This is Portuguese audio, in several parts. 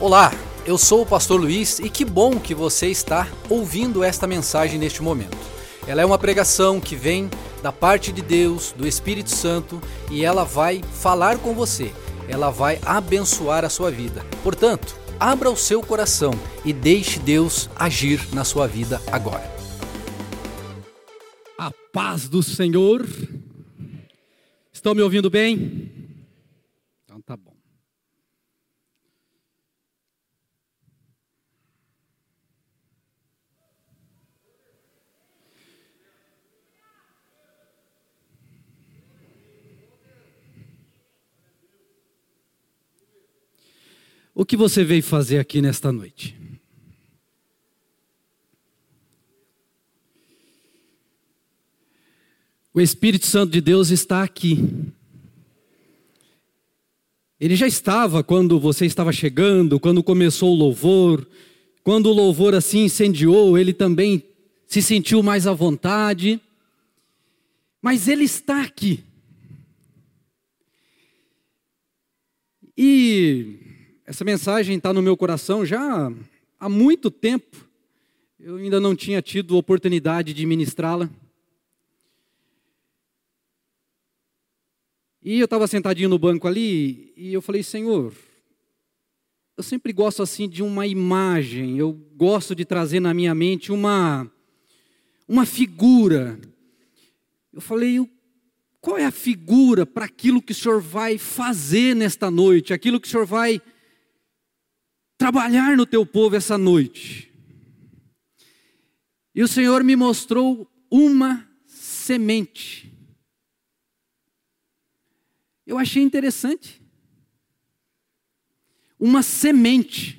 Olá, eu sou o pastor Luiz e que bom que você está ouvindo esta mensagem neste momento. Ela é uma pregação que vem da parte de Deus, do Espírito Santo, e ela vai falar com você. Ela vai abençoar a sua vida. Portanto, abra o seu coração e deixe Deus agir na sua vida agora. A paz do Senhor. Estão me ouvindo bem? Então tá bom. O que você veio fazer aqui nesta noite? O Espírito Santo de Deus está aqui. Ele já estava quando você estava chegando, quando começou o louvor, quando o louvor assim incendiou, ele também se sentiu mais à vontade. Mas ele está aqui. E essa mensagem está no meu coração já há muito tempo. Eu ainda não tinha tido oportunidade de ministrá-la. E eu estava sentadinho no banco ali e eu falei, Senhor, eu sempre gosto assim de uma imagem, eu gosto de trazer na minha mente uma, uma figura. Eu falei, qual é a figura para aquilo que o Senhor vai fazer nesta noite, aquilo que o Senhor vai trabalhar no teu povo essa noite. E o Senhor me mostrou uma semente. Eu achei interessante. Uma semente.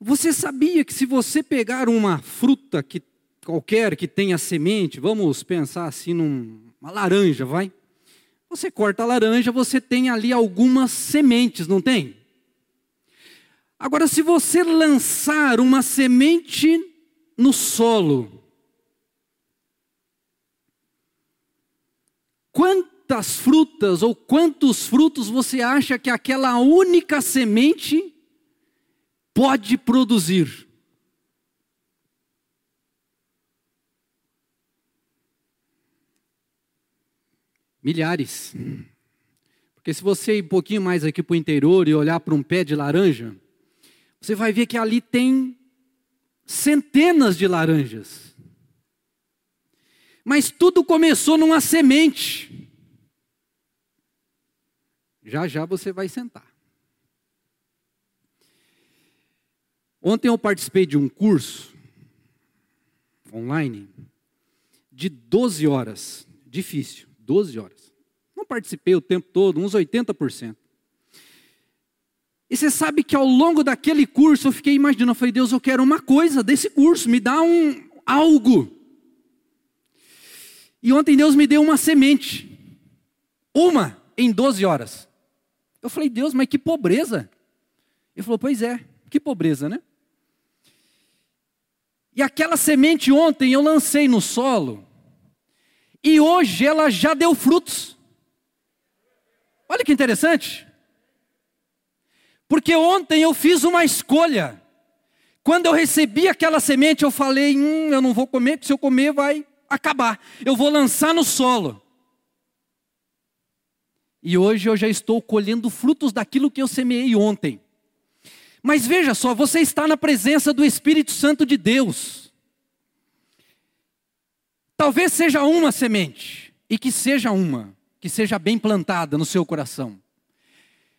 Você sabia que se você pegar uma fruta que qualquer que tenha semente, vamos pensar assim numa laranja, vai? Você corta a laranja, você tem ali algumas sementes, não tem? Agora, se você lançar uma semente no solo, quantas frutas ou quantos frutos você acha que aquela única semente pode produzir? Milhares. Porque se você ir um pouquinho mais aqui para o interior e olhar para um pé de laranja, você vai ver que ali tem centenas de laranjas. Mas tudo começou numa semente. Já já você vai sentar. Ontem eu participei de um curso online de 12 horas, difícil, 12 horas. Não participei o tempo todo, uns 80%. E você sabe que ao longo daquele curso eu fiquei imaginando, eu falei, Deus, eu quero uma coisa desse curso, me dá um algo. E ontem Deus me deu uma semente. Uma em 12 horas. Eu falei, Deus, mas que pobreza. Ele falou, pois é, que pobreza, né? E aquela semente ontem eu lancei no solo. E hoje ela já deu frutos. Olha que interessante. Porque ontem eu fiz uma escolha. Quando eu recebi aquela semente, eu falei: hum, eu não vou comer, porque se eu comer vai acabar. Eu vou lançar no solo. E hoje eu já estou colhendo frutos daquilo que eu semeei ontem. Mas veja só, você está na presença do Espírito Santo de Deus. Talvez seja uma semente, e que seja uma que seja bem plantada no seu coração.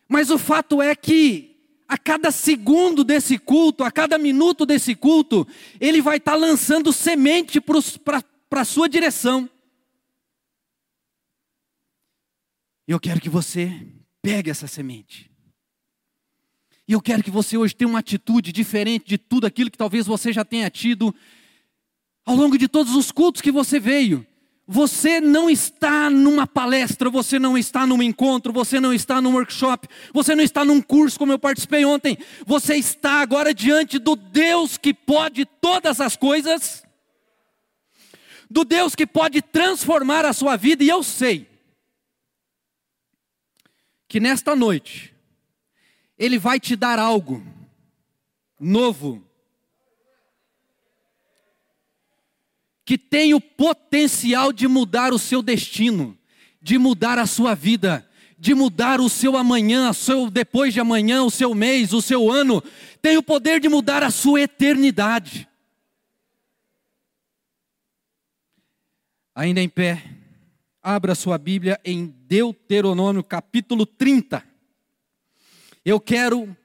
Mas o fato é que a cada segundo desse culto, a cada minuto desse culto, ele vai estar lançando semente para a sua direção. Eu quero que você pegue essa semente. E eu quero que você hoje tenha uma atitude diferente de tudo aquilo que talvez você já tenha tido ao longo de todos os cultos que você veio. Você não está numa palestra, você não está num encontro, você não está num workshop, você não está num curso como eu participei ontem. Você está agora diante do Deus que pode todas as coisas, do Deus que pode transformar a sua vida, e eu sei que nesta noite Ele vai te dar algo novo, que tem o potencial de mudar o seu destino, de mudar a sua vida, de mudar o seu amanhã, o seu depois de amanhã, o seu mês, o seu ano, tem o poder de mudar a sua eternidade. Ainda em pé, abra sua Bíblia em Deuteronômio capítulo 30. Eu quero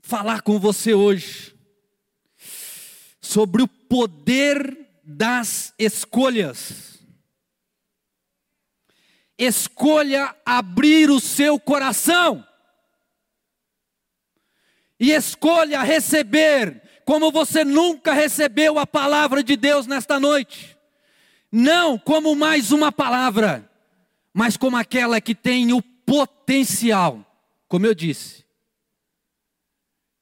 falar com você hoje sobre o poder das escolhas. Escolha abrir o seu coração e escolha receber como você nunca recebeu a palavra de Deus nesta noite não como mais uma palavra, mas como aquela que tem o potencial, como eu disse,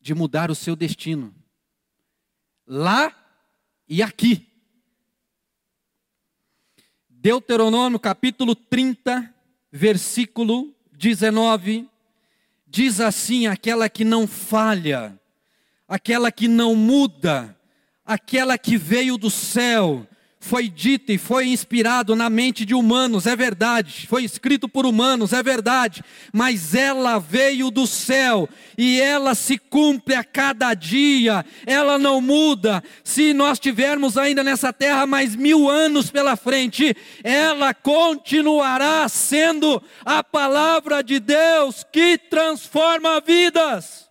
de mudar o seu destino, lá e aqui. Deuteronômio capítulo 30, versículo 19, diz assim: aquela que não falha, aquela que não muda, aquela que veio do céu, foi dito e foi inspirado na mente de humanos, é verdade, foi escrito por humanos, é verdade, mas ela veio do céu e ela se cumpre a cada dia, ela não muda. Se nós tivermos ainda nessa terra mais mil anos pela frente, ela continuará sendo a palavra de Deus que transforma vidas.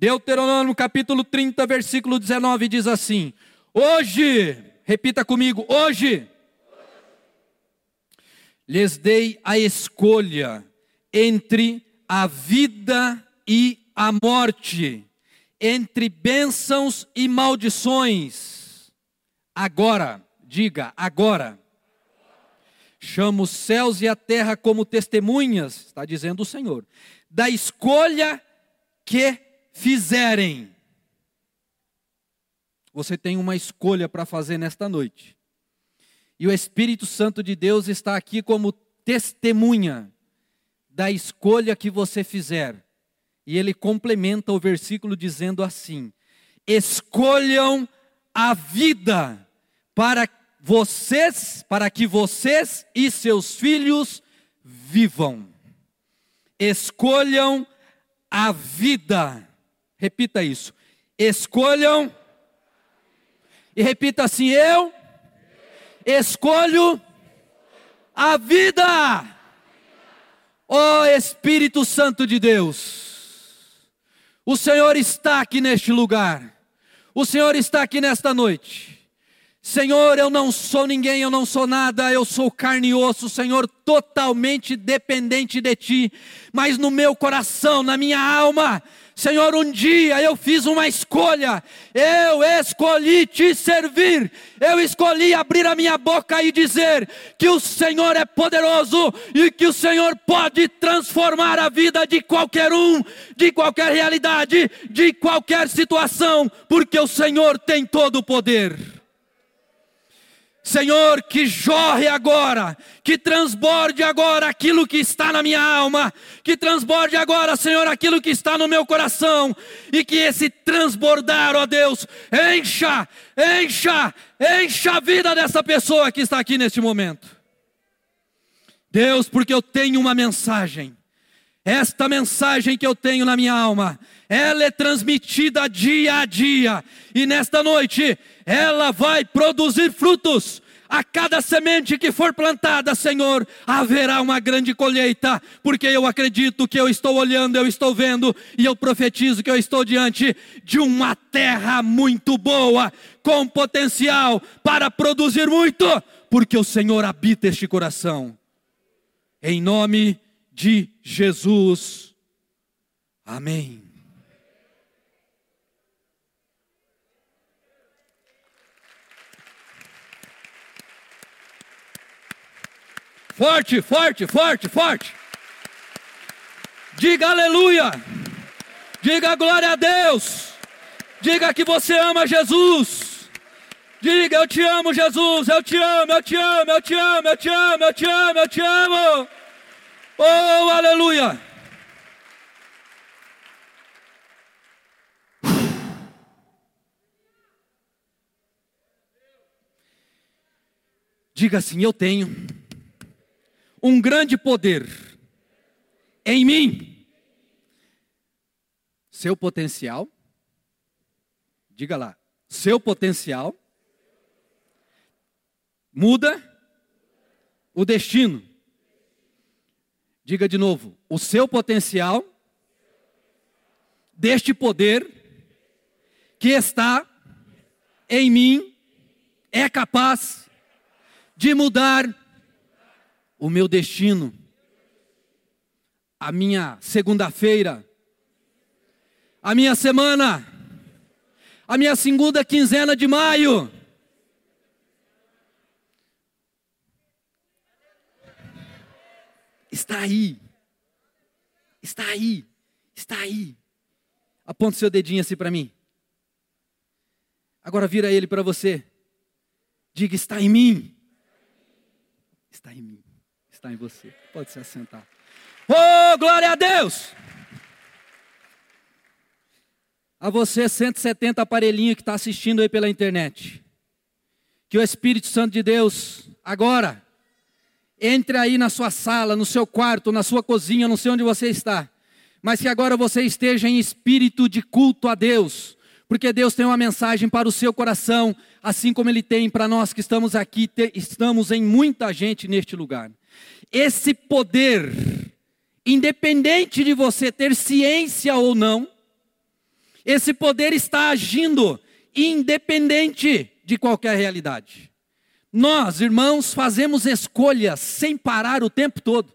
Deuteronômio capítulo 30, versículo 19 diz assim: Hoje, repita comigo, hoje, lhes dei a escolha entre a vida e a morte, entre bênçãos e maldições. Agora, diga, agora. Chamo os céus e a terra como testemunhas, está dizendo o Senhor, da escolha que fizerem. Você tem uma escolha para fazer nesta noite. E o Espírito Santo de Deus está aqui como testemunha da escolha que você fizer. E ele complementa o versículo dizendo assim: Escolham a vida para vocês, para que vocês e seus filhos vivam. Escolham a vida Repita isso. Escolham. E repita assim: Eu escolho a vida. Ó oh, Espírito Santo de Deus. O Senhor está aqui neste lugar. O Senhor está aqui nesta noite. Senhor, eu não sou ninguém, eu não sou nada, eu sou carne e osso, Senhor, totalmente dependente de Ti, mas no meu coração, na minha alma, Senhor, um dia eu fiz uma escolha, eu escolhi te servir, eu escolhi abrir a minha boca e dizer que o Senhor é poderoso e que o Senhor pode transformar a vida de qualquer um, de qualquer realidade, de qualquer situação, porque o Senhor tem todo o poder. Senhor, que jorre agora, que transborde agora aquilo que está na minha alma, que transborde agora, Senhor, aquilo que está no meu coração, e que esse transbordar, ó Deus, encha, encha, encha a vida dessa pessoa que está aqui neste momento. Deus, porque eu tenho uma mensagem, esta mensagem que eu tenho na minha alma, ela é transmitida dia a dia, e nesta noite ela vai produzir frutos. A cada semente que for plantada, Senhor, haverá uma grande colheita, porque eu acredito que eu estou olhando, eu estou vendo, e eu profetizo que eu estou diante de uma terra muito boa, com potencial para produzir muito, porque o Senhor habita este coração. Em nome de Jesus. Amém. Forte, forte, forte, forte. Diga aleluia. Diga glória a Deus. Diga que você ama Jesus. Diga eu te amo, Jesus. Eu te amo, eu te amo, eu te amo, eu te amo, eu te amo, eu te amo. Oh, aleluia! Diga assim: Eu tenho um grande poder em mim. Seu potencial, diga lá, seu potencial muda o destino. Diga de novo, o seu potencial deste poder que está em mim é capaz de mudar o meu destino. A minha segunda-feira, a minha semana, a minha segunda quinzena de maio. Está aí. Está aí. Está aí. Aponta seu dedinho assim para mim. Agora vira ele para você. Diga: está em mim. Está em mim. Está em você. Pode se assentar. Oh, glória a Deus! A você, 170 aparelhinho que está assistindo aí pela internet. Que o Espírito Santo de Deus, agora, entre aí na sua sala, no seu quarto, na sua cozinha, não sei onde você está. Mas que agora você esteja em espírito de culto a Deus. Porque Deus tem uma mensagem para o seu coração, assim como Ele tem para nós que estamos aqui, estamos em muita gente neste lugar. Esse poder, independente de você ter ciência ou não, esse poder está agindo independente de qualquer realidade. Nós, irmãos, fazemos escolhas sem parar o tempo todo.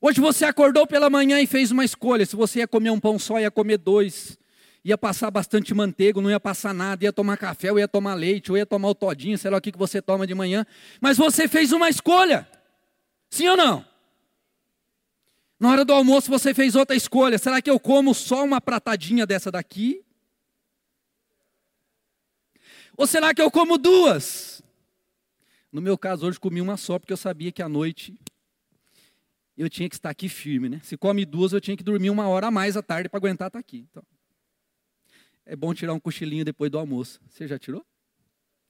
Hoje você acordou pela manhã e fez uma escolha. Se você ia comer um pão só, ia comer dois. Ia passar bastante manteiga, não ia passar nada. Ia tomar café, ou ia tomar leite, ou ia tomar o todinho, sei lá o que você toma de manhã. Mas você fez uma escolha. Sim ou não? Na hora do almoço você fez outra escolha. Será que eu como só uma pratadinha dessa daqui? Ou será que eu como duas? No meu caso, hoje comi uma só, porque eu sabia que à noite eu tinha que estar aqui firme, né? Se come duas, eu tinha que dormir uma hora a mais à tarde para aguentar estar aqui. Então, é bom tirar um cochilinho depois do almoço. Você já tirou?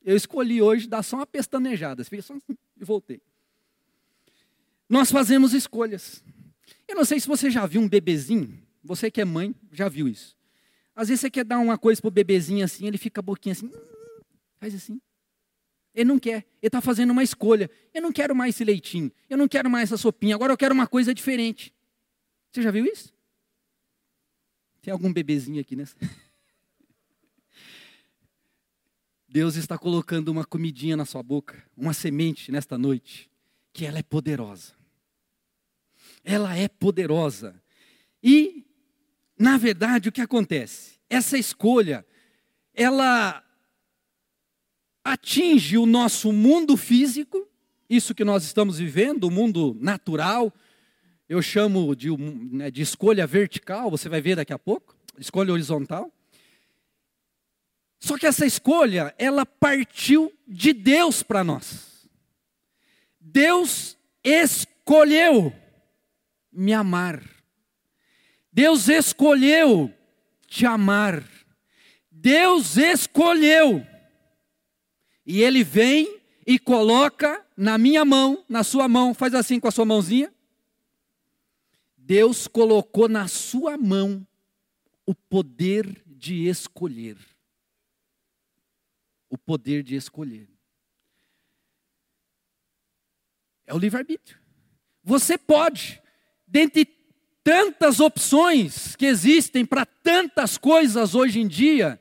Eu escolhi hoje dar só uma pestanejada. Fiquei só assim e voltei. Nós fazemos escolhas. Eu não sei se você já viu um bebezinho, você que é mãe, já viu isso. Às vezes você quer dar uma coisa para o bebezinho assim, ele fica a boquinha assim, hum", faz assim. Ele não quer, ele está fazendo uma escolha. Eu não quero mais esse leitinho, eu não quero mais essa sopinha, agora eu quero uma coisa diferente. Você já viu isso? Tem algum bebezinho aqui nessa? Deus está colocando uma comidinha na sua boca, uma semente nesta noite, que ela é poderosa ela é poderosa. E, na verdade, o que acontece? Essa escolha, ela atinge o nosso mundo físico, isso que nós estamos vivendo, o mundo natural, eu chamo de, né, de escolha vertical, você vai ver daqui a pouco, escolha horizontal. Só que essa escolha, ela partiu de Deus para nós. Deus escolheu me amar. Deus escolheu te amar. Deus escolheu. E Ele vem e coloca na minha mão, na sua mão, faz assim com a sua mãozinha. Deus colocou na sua mão o poder de escolher. O poder de escolher. É o livre-arbítrio. Você pode dentre tantas opções que existem para tantas coisas hoje em dia,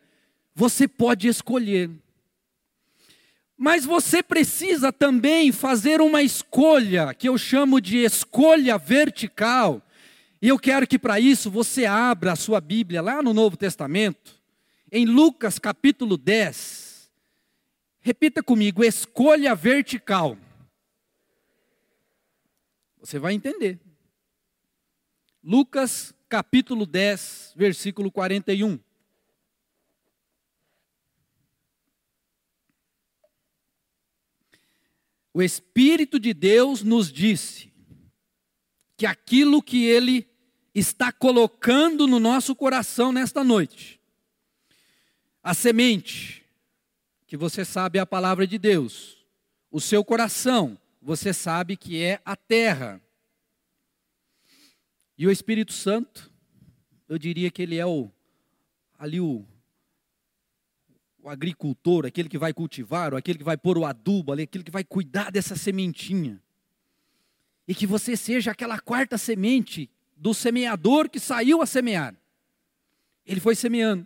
você pode escolher. Mas você precisa também fazer uma escolha, que eu chamo de escolha vertical. E eu quero que para isso você abra a sua Bíblia lá no Novo Testamento, em Lucas capítulo 10. Repita comigo: escolha vertical. Você vai entender. Lucas capítulo 10, versículo 41. O Espírito de Deus nos disse: que aquilo que Ele está colocando no nosso coração nesta noite, a semente, que você sabe é a palavra de Deus, o seu coração, você sabe que é a terra, e o Espírito Santo, eu diria que ele é o ali o, o agricultor, aquele que vai cultivar, ou aquele que vai pôr o adubo, aquele que vai cuidar dessa sementinha. E que você seja aquela quarta semente do semeador que saiu a semear. Ele foi semeando.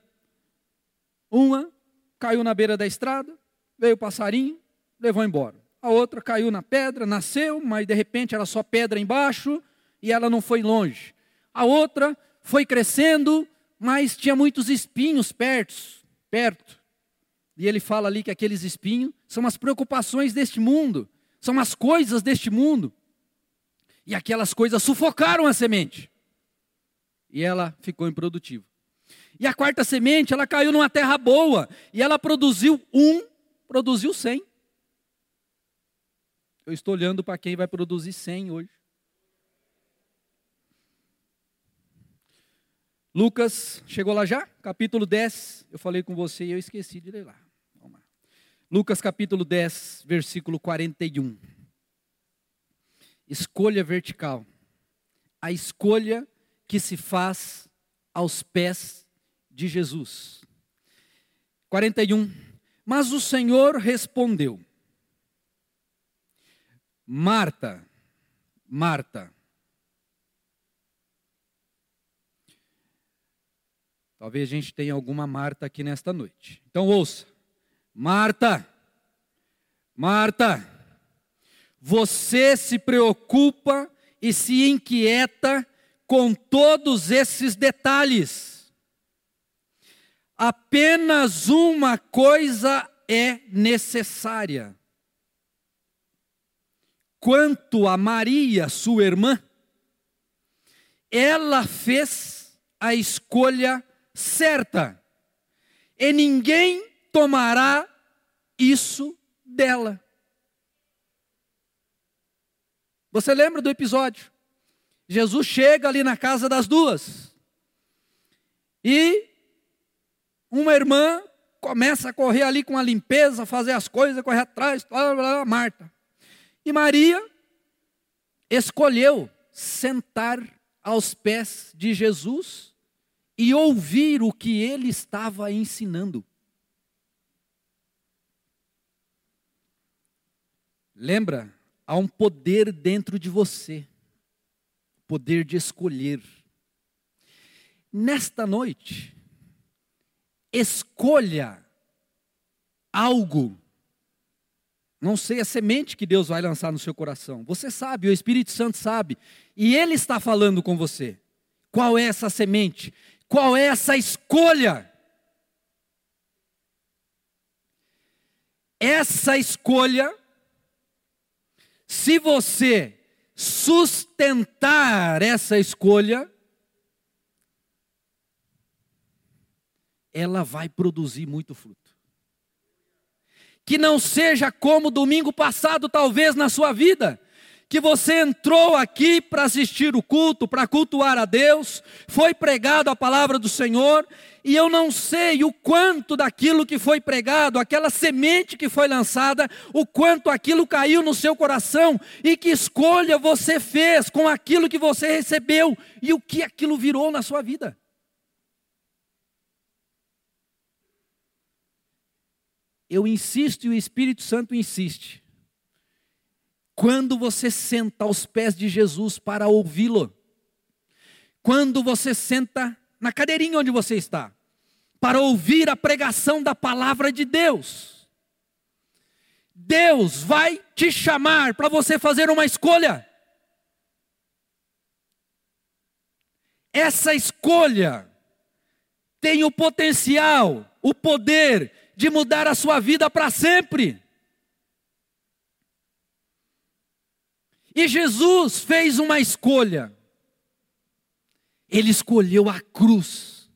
Uma caiu na beira da estrada, veio o passarinho, levou embora. A outra caiu na pedra, nasceu, mas de repente era só pedra embaixo e ela não foi longe. A outra foi crescendo, mas tinha muitos espinhos perto, perto. E ele fala ali que aqueles espinhos são as preocupações deste mundo, são as coisas deste mundo. E aquelas coisas sufocaram a semente. E ela ficou improdutiva. E a quarta semente, ela caiu numa terra boa. E ela produziu um, produziu cem. Eu estou olhando para quem vai produzir cem hoje. Lucas, chegou lá já? Capítulo 10. Eu falei com você e eu esqueci de ler lá. Lucas capítulo 10, versículo 41 escolha vertical, a escolha que se faz aos pés de Jesus. 41. Mas o Senhor respondeu: Marta, Marta. Talvez a gente tenha alguma Marta aqui nesta noite. Então ouça. Marta, Marta, você se preocupa e se inquieta com todos esses detalhes. Apenas uma coisa é necessária. Quanto a Maria, sua irmã, ela fez a escolha certa, e ninguém tomará isso dela. Você lembra do episódio? Jesus chega ali na casa das duas. E uma irmã começa a correr ali com a limpeza, fazer as coisas, correr atrás, blá, blá, blá, Marta. E Maria escolheu sentar aos pés de Jesus e ouvir o que ele estava ensinando. Lembra há um poder dentro de você poder de escolher. Nesta noite, escolha algo. Não sei a semente que Deus vai lançar no seu coração. Você sabe, o Espírito Santo sabe. E Ele está falando com você. Qual é essa semente? Qual é essa escolha? Essa escolha se você sustentar essa escolha, ela vai produzir muito fruto. Que não seja como domingo passado, talvez na sua vida, que você entrou aqui para assistir o culto, para cultuar a Deus, foi pregado a palavra do Senhor e eu não sei o quanto daquilo que foi pregado, aquela semente que foi lançada, o quanto aquilo caiu no seu coração e que escolha você fez com aquilo que você recebeu e o que aquilo virou na sua vida. Eu insisto e o Espírito Santo insiste. Quando você senta aos pés de Jesus para ouvi-lo, quando você senta na cadeirinha onde você está, para ouvir a pregação da palavra de Deus. Deus vai te chamar para você fazer uma escolha. Essa escolha tem o potencial, o poder de mudar a sua vida para sempre. E Jesus fez uma escolha. Ele escolheu a cruz.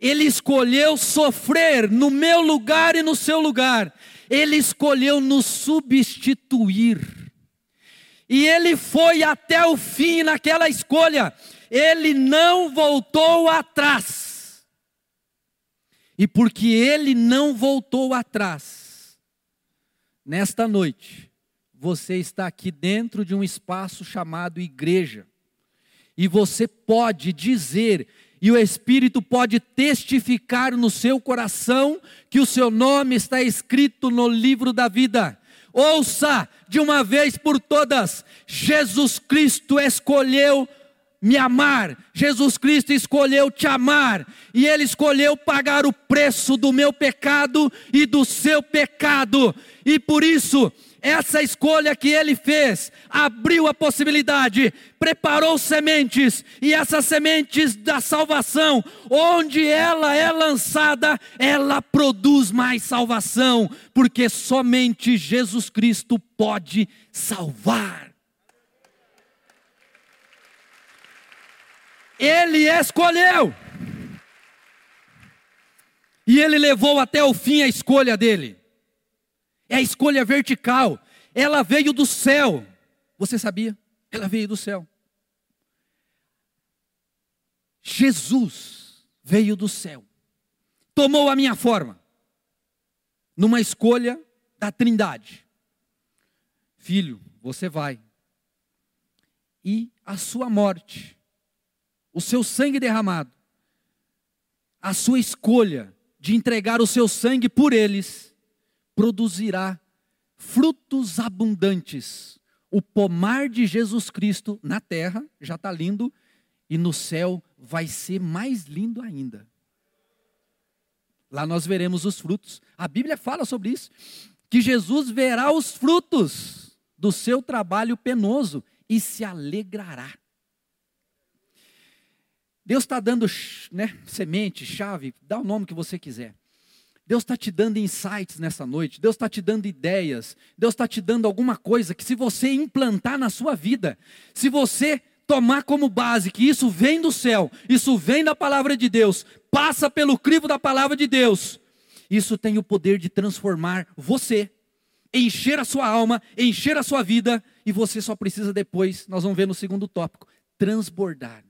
Ele escolheu sofrer no meu lugar e no seu lugar. Ele escolheu nos substituir. E ele foi até o fim naquela escolha. Ele não voltou atrás. E porque ele não voltou atrás, nesta noite, você está aqui dentro de um espaço chamado igreja. E você pode dizer, e o Espírito pode testificar no seu coração, que o seu nome está escrito no livro da vida. Ouça de uma vez por todas: Jesus Cristo escolheu me amar, Jesus Cristo escolheu te amar, e Ele escolheu pagar o preço do meu pecado e do seu pecado, e por isso essa escolha que ele fez abriu a possibilidade, preparou sementes, e essas sementes da salvação, onde ela é lançada, ela produz mais salvação, porque somente Jesus Cristo pode salvar. Ele escolheu. E ele levou até o fim a escolha dele. É a escolha vertical. Ela veio do céu. Você sabia? Ela veio do céu. Jesus veio do céu. Tomou a minha forma. Numa escolha da Trindade. Filho, você vai. E a sua morte, o seu sangue derramado, a sua escolha de entregar o seu sangue por eles, produzirá frutos abundantes. O pomar de Jesus Cristo na terra já está lindo e no céu vai ser mais lindo ainda. Lá nós veremos os frutos. A Bíblia fala sobre isso, que Jesus verá os frutos do seu trabalho penoso e se alegrará. Deus está dando né, semente, chave, dá o nome que você quiser. Deus está te dando insights nessa noite, Deus está te dando ideias, Deus está te dando alguma coisa que, se você implantar na sua vida, se você tomar como base que isso vem do céu, isso vem da palavra de Deus, passa pelo crivo da palavra de Deus, isso tem o poder de transformar você, encher a sua alma, encher a sua vida, e você só precisa depois, nós vamos ver no segundo tópico, transbordar,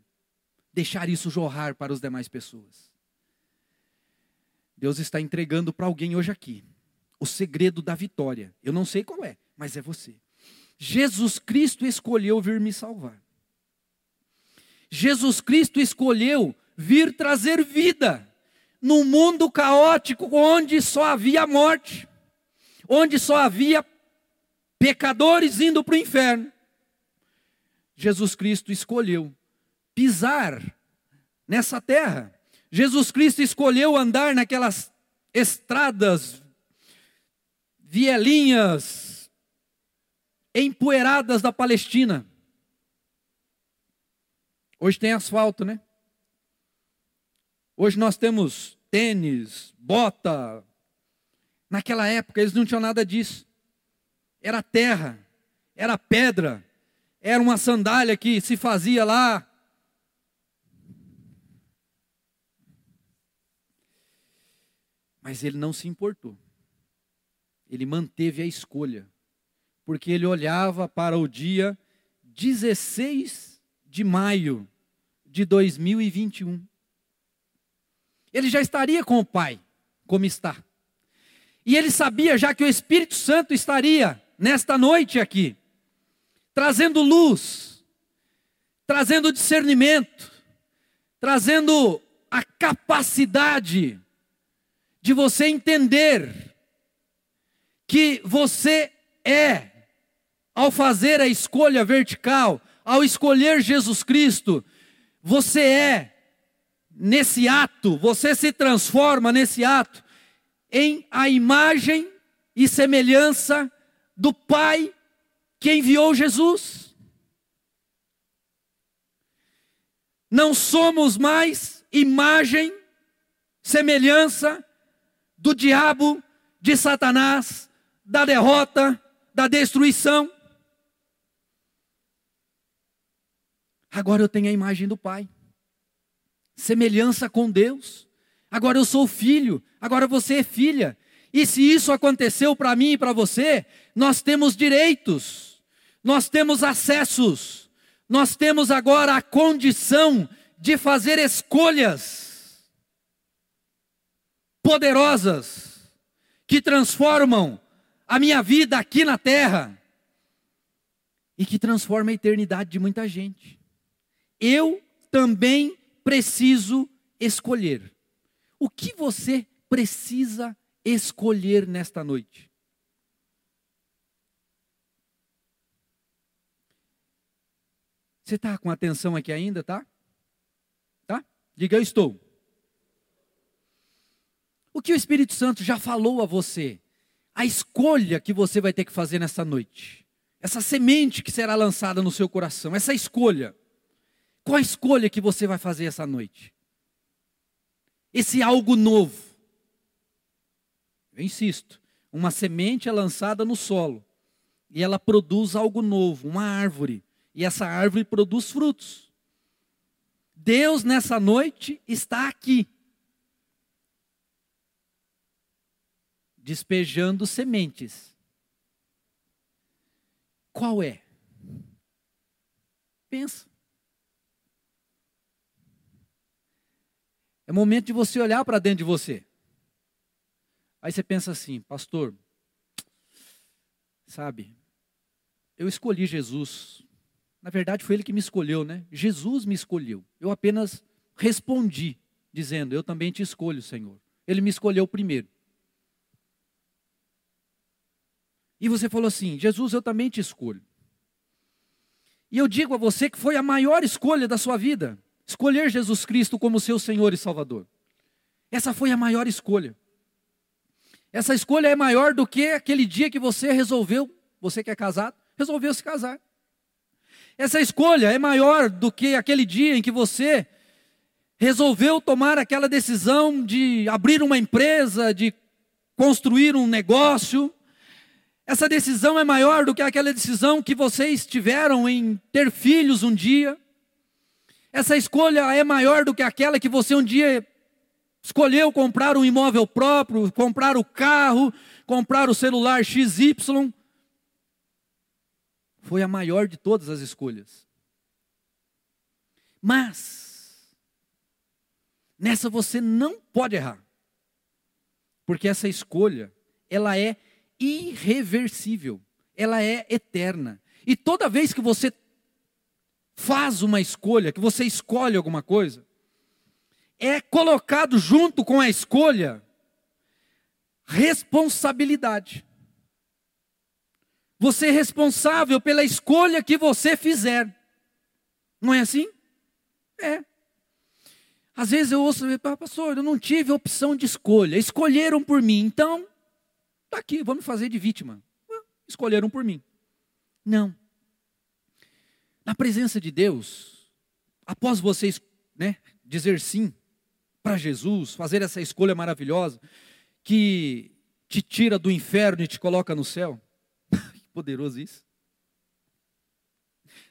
deixar isso jorrar para as demais pessoas. Deus está entregando para alguém hoje aqui o segredo da vitória. Eu não sei qual é, mas é você. Jesus Cristo escolheu vir me salvar. Jesus Cristo escolheu vir trazer vida num mundo caótico onde só havia morte, onde só havia pecadores indo para o inferno. Jesus Cristo escolheu pisar nessa terra Jesus Cristo escolheu andar naquelas estradas, vielinhas, empoeiradas da Palestina. Hoje tem asfalto, né? Hoje nós temos tênis, bota. Naquela época eles não tinham nada disso. Era terra, era pedra, era uma sandália que se fazia lá Mas ele não se importou. Ele manteve a escolha. Porque ele olhava para o dia 16 de maio de 2021. Ele já estaria com o Pai, como está. E ele sabia já que o Espírito Santo estaria nesta noite aqui, trazendo luz, trazendo discernimento, trazendo a capacidade de você entender que você é, ao fazer a escolha vertical, ao escolher Jesus Cristo, você é, nesse ato, você se transforma nesse ato em a imagem e semelhança do Pai que enviou Jesus. Não somos mais imagem, semelhança do diabo, de Satanás, da derrota, da destruição. Agora eu tenho a imagem do Pai, semelhança com Deus. Agora eu sou filho, agora você é filha. E se isso aconteceu para mim e para você, nós temos direitos, nós temos acessos, nós temos agora a condição de fazer escolhas poderosas que transformam a minha vida aqui na terra e que transforma a eternidade de muita gente. Eu também preciso escolher. O que você precisa escolher nesta noite? Você está com atenção aqui ainda, tá? Tá? Diga eu estou. O que o Espírito Santo já falou a você? A escolha que você vai ter que fazer nessa noite. Essa semente que será lançada no seu coração, essa escolha. Qual a escolha que você vai fazer essa noite? Esse algo novo. Eu insisto, uma semente é lançada no solo e ela produz algo novo, uma árvore e essa árvore produz frutos. Deus nessa noite está aqui, despejando sementes. Qual é? Pensa. É momento de você olhar para dentro de você. Aí você pensa assim, pastor, sabe, eu escolhi Jesus na verdade, foi ele que me escolheu, né? Jesus me escolheu. Eu apenas respondi, dizendo: Eu também te escolho, Senhor. Ele me escolheu primeiro. E você falou assim: Jesus, eu também te escolho. E eu digo a você que foi a maior escolha da sua vida escolher Jesus Cristo como seu Senhor e Salvador. Essa foi a maior escolha. Essa escolha é maior do que aquele dia que você resolveu, você que é casado, resolveu se casar. Essa escolha é maior do que aquele dia em que você resolveu tomar aquela decisão de abrir uma empresa, de construir um negócio. Essa decisão é maior do que aquela decisão que vocês tiveram em ter filhos um dia. Essa escolha é maior do que aquela que você um dia escolheu comprar um imóvel próprio, comprar o carro, comprar o celular XY foi a maior de todas as escolhas. Mas, nessa você não pode errar. Porque essa escolha, ela é irreversível, ela é eterna. E toda vez que você faz uma escolha, que você escolhe alguma coisa, é colocado junto com a escolha responsabilidade. Você é responsável pela escolha que você fizer. Não é assim? É. Às vezes eu ouço, pastor, eu não tive opção de escolha. Escolheram por mim. Então, tá aqui, vamos fazer de vítima. Escolheram por mim. Não. Na presença de Deus, após vocês né, dizer sim para Jesus, fazer essa escolha maravilhosa, que te tira do inferno e te coloca no céu, poderoso isso.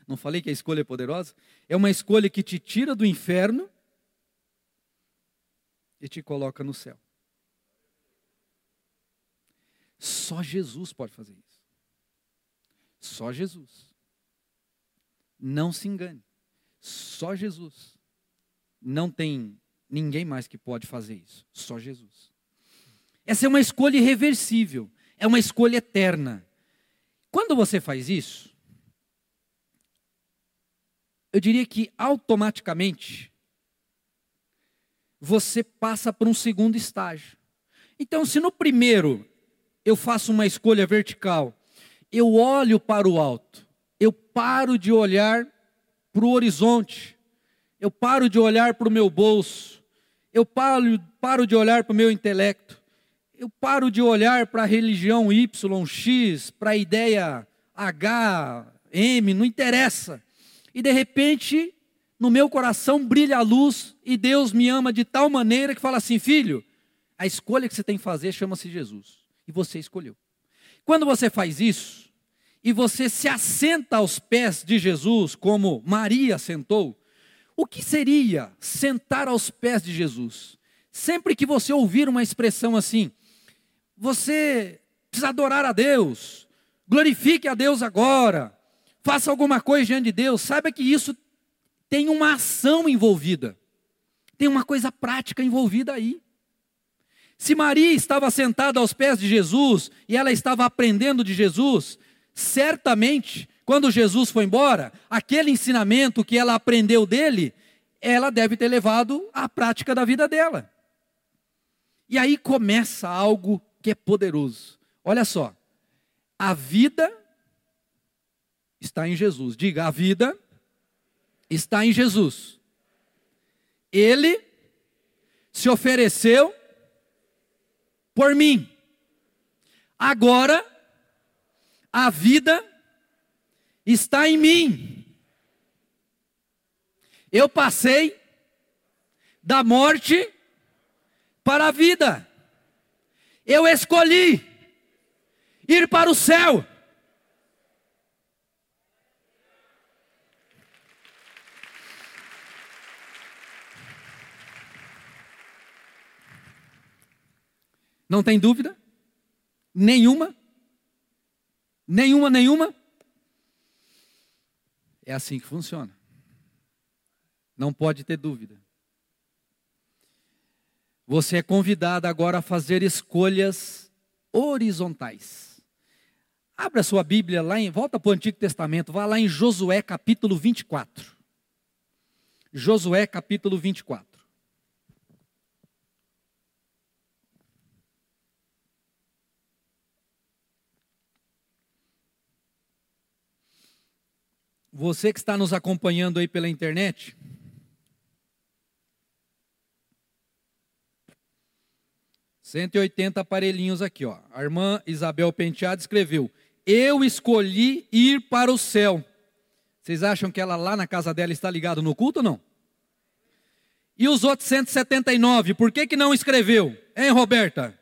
Não falei que a escolha é poderosa? É uma escolha que te tira do inferno e te coloca no céu. Só Jesus pode fazer isso. Só Jesus. Não se engane. Só Jesus. Não tem ninguém mais que pode fazer isso. Só Jesus. Essa é uma escolha irreversível. É uma escolha eterna. Quando você faz isso, eu diria que automaticamente você passa para um segundo estágio. Então, se no primeiro eu faço uma escolha vertical, eu olho para o alto, eu paro de olhar para o horizonte, eu paro de olhar para o meu bolso, eu paro, paro de olhar para o meu intelecto, eu paro de olhar para a religião Y, X, para a ideia H, M, não interessa. E de repente, no meu coração brilha a luz e Deus me ama de tal maneira que fala assim: filho, a escolha que você tem que fazer chama-se Jesus. E você escolheu. Quando você faz isso, e você se assenta aos pés de Jesus, como Maria sentou, o que seria sentar aos pés de Jesus? Sempre que você ouvir uma expressão assim, você precisa adorar a Deus, glorifique a Deus agora, faça alguma coisa diante de Deus, saiba que isso tem uma ação envolvida, tem uma coisa prática envolvida aí. Se Maria estava sentada aos pés de Jesus e ela estava aprendendo de Jesus, certamente, quando Jesus foi embora, aquele ensinamento que ela aprendeu dele, ela deve ter levado à prática da vida dela. E aí começa algo que é poderoso. Olha só, a vida está em Jesus. Diga, a vida está em Jesus. Ele se ofereceu por mim. Agora, a vida está em mim. Eu passei da morte para a vida. Eu escolhi ir para o céu. Não tem dúvida? Nenhuma? Nenhuma, nenhuma? É assim que funciona. Não pode ter dúvida. Você é convidado agora a fazer escolhas horizontais. Abra sua Bíblia lá em, volta para o Antigo Testamento, vá lá em Josué capítulo 24. Josué capítulo 24. Você que está nos acompanhando aí pela internet, Cento e oitenta aparelhinhos aqui, ó. A irmã Isabel Penteado escreveu: Eu escolhi ir para o céu. Vocês acham que ela lá na casa dela está ligada no culto ou não? E os outros 179, por que, que não escreveu? Hein, Roberta?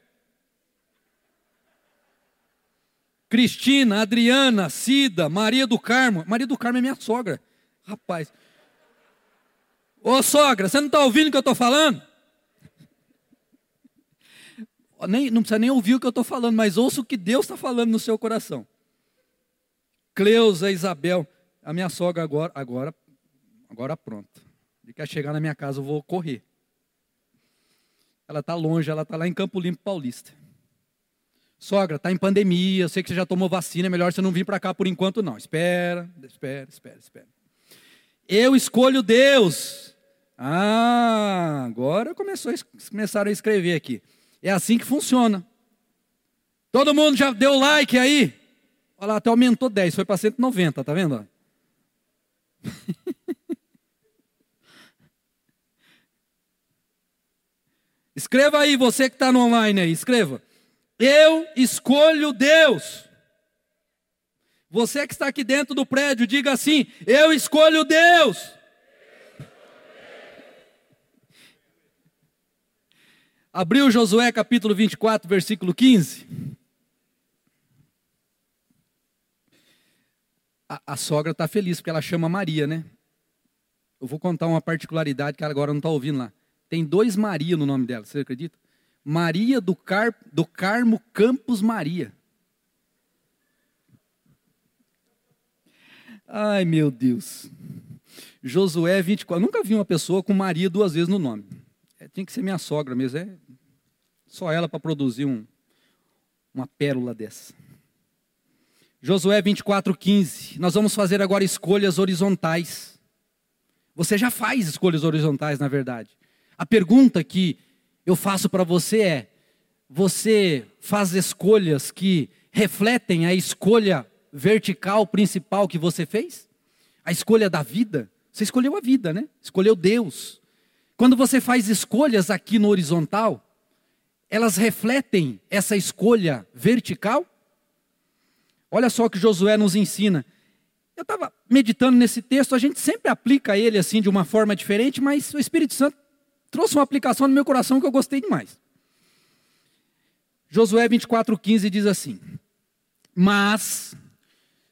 Cristina, Adriana, Cida, Maria do Carmo. Maria do Carmo é minha sogra. Rapaz. Ô sogra, você não está ouvindo o que eu estou falando? Nem, não precisa nem ouvir o que eu estou falando, mas ouça o que Deus está falando no seu coração. Cleusa, Isabel, a minha sogra agora, agora, agora pronto. Quer chegar na minha casa, eu vou correr. Ela está longe, ela está lá em Campo Limpo Paulista. Sogra, está em pandemia, eu sei que você já tomou vacina, é melhor você não vir para cá por enquanto, não. Espera, espera, espera, espera. Eu escolho Deus. Ah, agora começou, começaram a escrever aqui. É assim que funciona. Todo mundo já deu like aí? Olha lá, até aumentou 10, foi para 190, tá vendo? escreva aí, você que está no online aí, escreva. Eu escolho Deus. Você que está aqui dentro do prédio, diga assim: Eu escolho Deus. Abriu Josué capítulo 24, versículo 15. A, a sogra está feliz porque ela chama Maria, né? Eu vou contar uma particularidade que ela agora não está ouvindo lá. Tem dois Maria no nome dela, você acredita? Maria do, Car, do Carmo Campos Maria. Ai, meu Deus. Josué 24. Nunca vi uma pessoa com Maria duas vezes no nome. É, tem que ser minha sogra mesmo. É só ela para produzir um, uma pérola dessa. Josué 24, 15. Nós vamos fazer agora escolhas horizontais. Você já faz escolhas horizontais, na verdade. A pergunta que eu faço para você é: você faz escolhas que refletem a escolha vertical principal que você fez? A escolha da vida? Você escolheu a vida, né? Escolheu Deus. Quando você faz escolhas aqui no horizontal, elas refletem essa escolha vertical? Olha só o que Josué nos ensina. Eu estava meditando nesse texto, a gente sempre aplica ele assim de uma forma diferente, mas o Espírito Santo trouxe uma aplicação no meu coração que eu gostei demais. Josué 24,15 diz assim: Mas,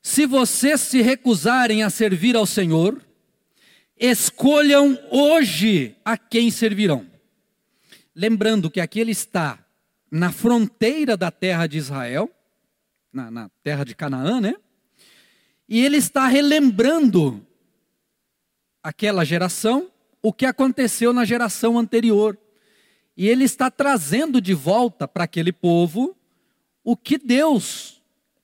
se vocês se recusarem a servir ao Senhor, escolham hoje a quem servirão. Lembrando que aqui ele está na fronteira da terra de Israel, na, na terra de Canaã, né? E ele está relembrando aquela geração o que aconteceu na geração anterior. E ele está trazendo de volta para aquele povo o que Deus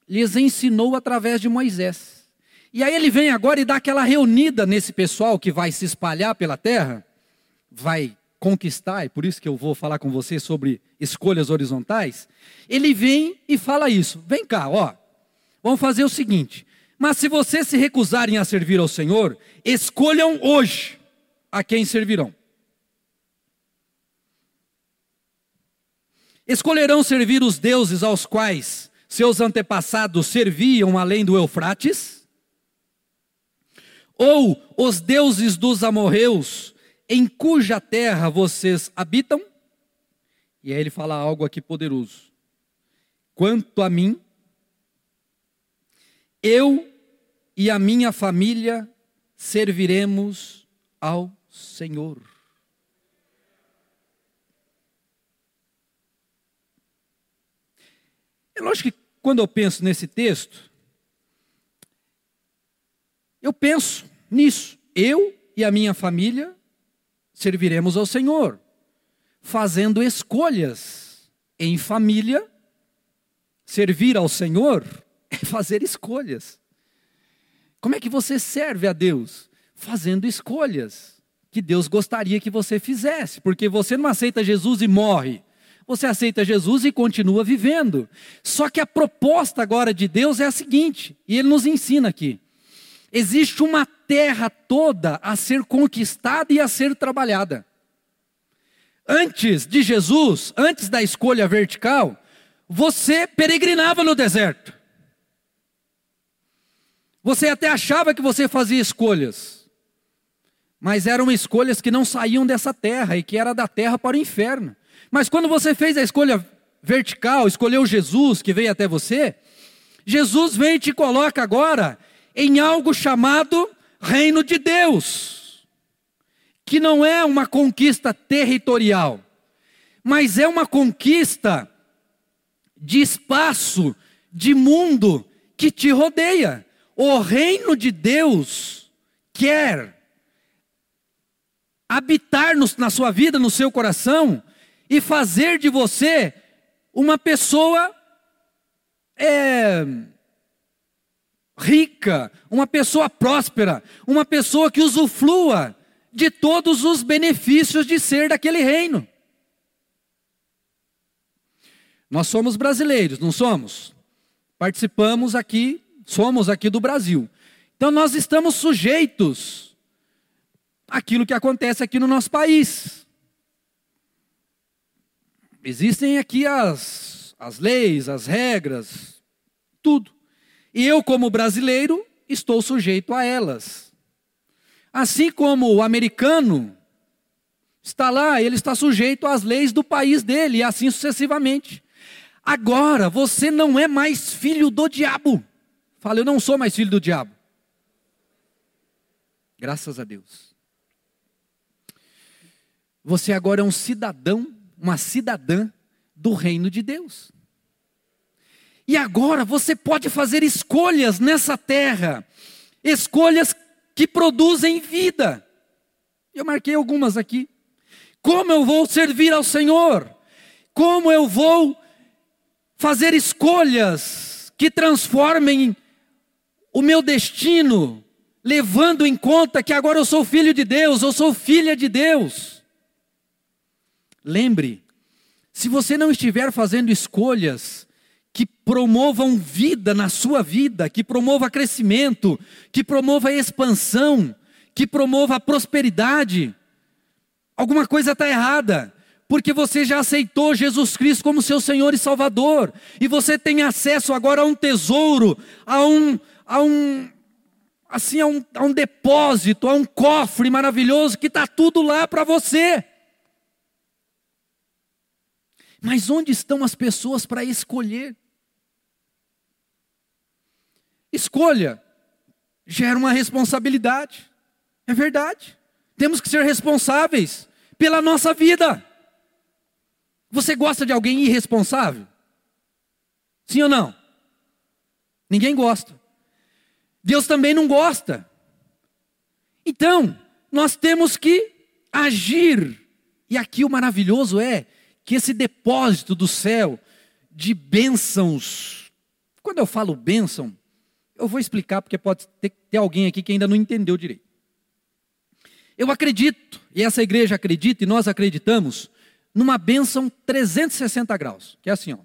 lhes ensinou através de Moisés. E aí ele vem agora e dá aquela reunida nesse pessoal que vai se espalhar pela terra, vai conquistar, e por isso que eu vou falar com você sobre escolhas horizontais. Ele vem e fala isso: vem cá, ó, vamos fazer o seguinte. Mas se vocês se recusarem a servir ao Senhor, escolham hoje a quem servirão. Escolherão servir os deuses aos quais seus antepassados serviam além do Eufrates? Ou os deuses dos amorreus, em cuja terra vocês habitam? E aí ele fala algo aqui poderoso. Quanto a mim, eu e a minha família serviremos ao Senhor. É lógico que quando eu penso nesse texto, eu penso nisso. Eu e a minha família serviremos ao Senhor, fazendo escolhas em família. Servir ao Senhor é fazer escolhas. Como é que você serve a Deus? Fazendo escolhas que Deus gostaria que você fizesse, porque você não aceita Jesus e morre. Você aceita Jesus e continua vivendo. Só que a proposta agora de Deus é a seguinte, e ele nos ensina aqui: existe uma terra toda a ser conquistada e a ser trabalhada. Antes de Jesus, antes da escolha vertical, você peregrinava no deserto. Você até achava que você fazia escolhas, mas eram escolhas que não saíam dessa terra e que era da terra para o inferno. Mas quando você fez a escolha vertical, escolheu Jesus que veio até você, Jesus vem e te coloca agora em algo chamado reino de Deus, que não é uma conquista territorial, mas é uma conquista de espaço, de mundo que te rodeia. O reino de Deus quer habitar no, na sua vida, no seu coração, e fazer de você uma pessoa é, rica, uma pessoa próspera, uma pessoa que usufrua de todos os benefícios de ser daquele reino. Nós somos brasileiros, não somos? Participamos aqui somos aqui do Brasil. Então nós estamos sujeitos àquilo que acontece aqui no nosso país. Existem aqui as, as leis, as regras, tudo. E eu, como brasileiro, estou sujeito a elas. Assim como o americano está lá, ele está sujeito às leis do país dele, e assim sucessivamente. Agora, você não é mais filho do diabo. Fala, eu não sou mais filho do diabo. Graças a Deus. Você agora é um cidadão, uma cidadã do reino de Deus. E agora você pode fazer escolhas nessa terra, escolhas que produzem vida. Eu marquei algumas aqui. Como eu vou servir ao Senhor? Como eu vou fazer escolhas que transformem o meu destino, levando em conta que agora eu sou filho de Deus, eu sou filha de Deus. Lembre, se você não estiver fazendo escolhas que promovam vida na sua vida, que promova crescimento, que promova expansão, que promova prosperidade, alguma coisa está errada porque você já aceitou Jesus Cristo como seu Senhor e Salvador, e você tem acesso agora a um tesouro, a um, a um assim a um, a um depósito, a um cofre maravilhoso que está tudo lá para você. Mas onde estão as pessoas para escolher? Escolha gera uma responsabilidade, é verdade. Temos que ser responsáveis pela nossa vida. Você gosta de alguém irresponsável? Sim ou não? Ninguém gosta. Deus também não gosta. Então, nós temos que agir. E aqui o maravilhoso é que esse depósito do céu de bênçãos, quando eu falo bênção, eu vou explicar porque pode ter, ter alguém aqui que ainda não entendeu direito. Eu acredito, e essa igreja acredita, e nós acreditamos, numa bênção 360 graus, que é assim, ó.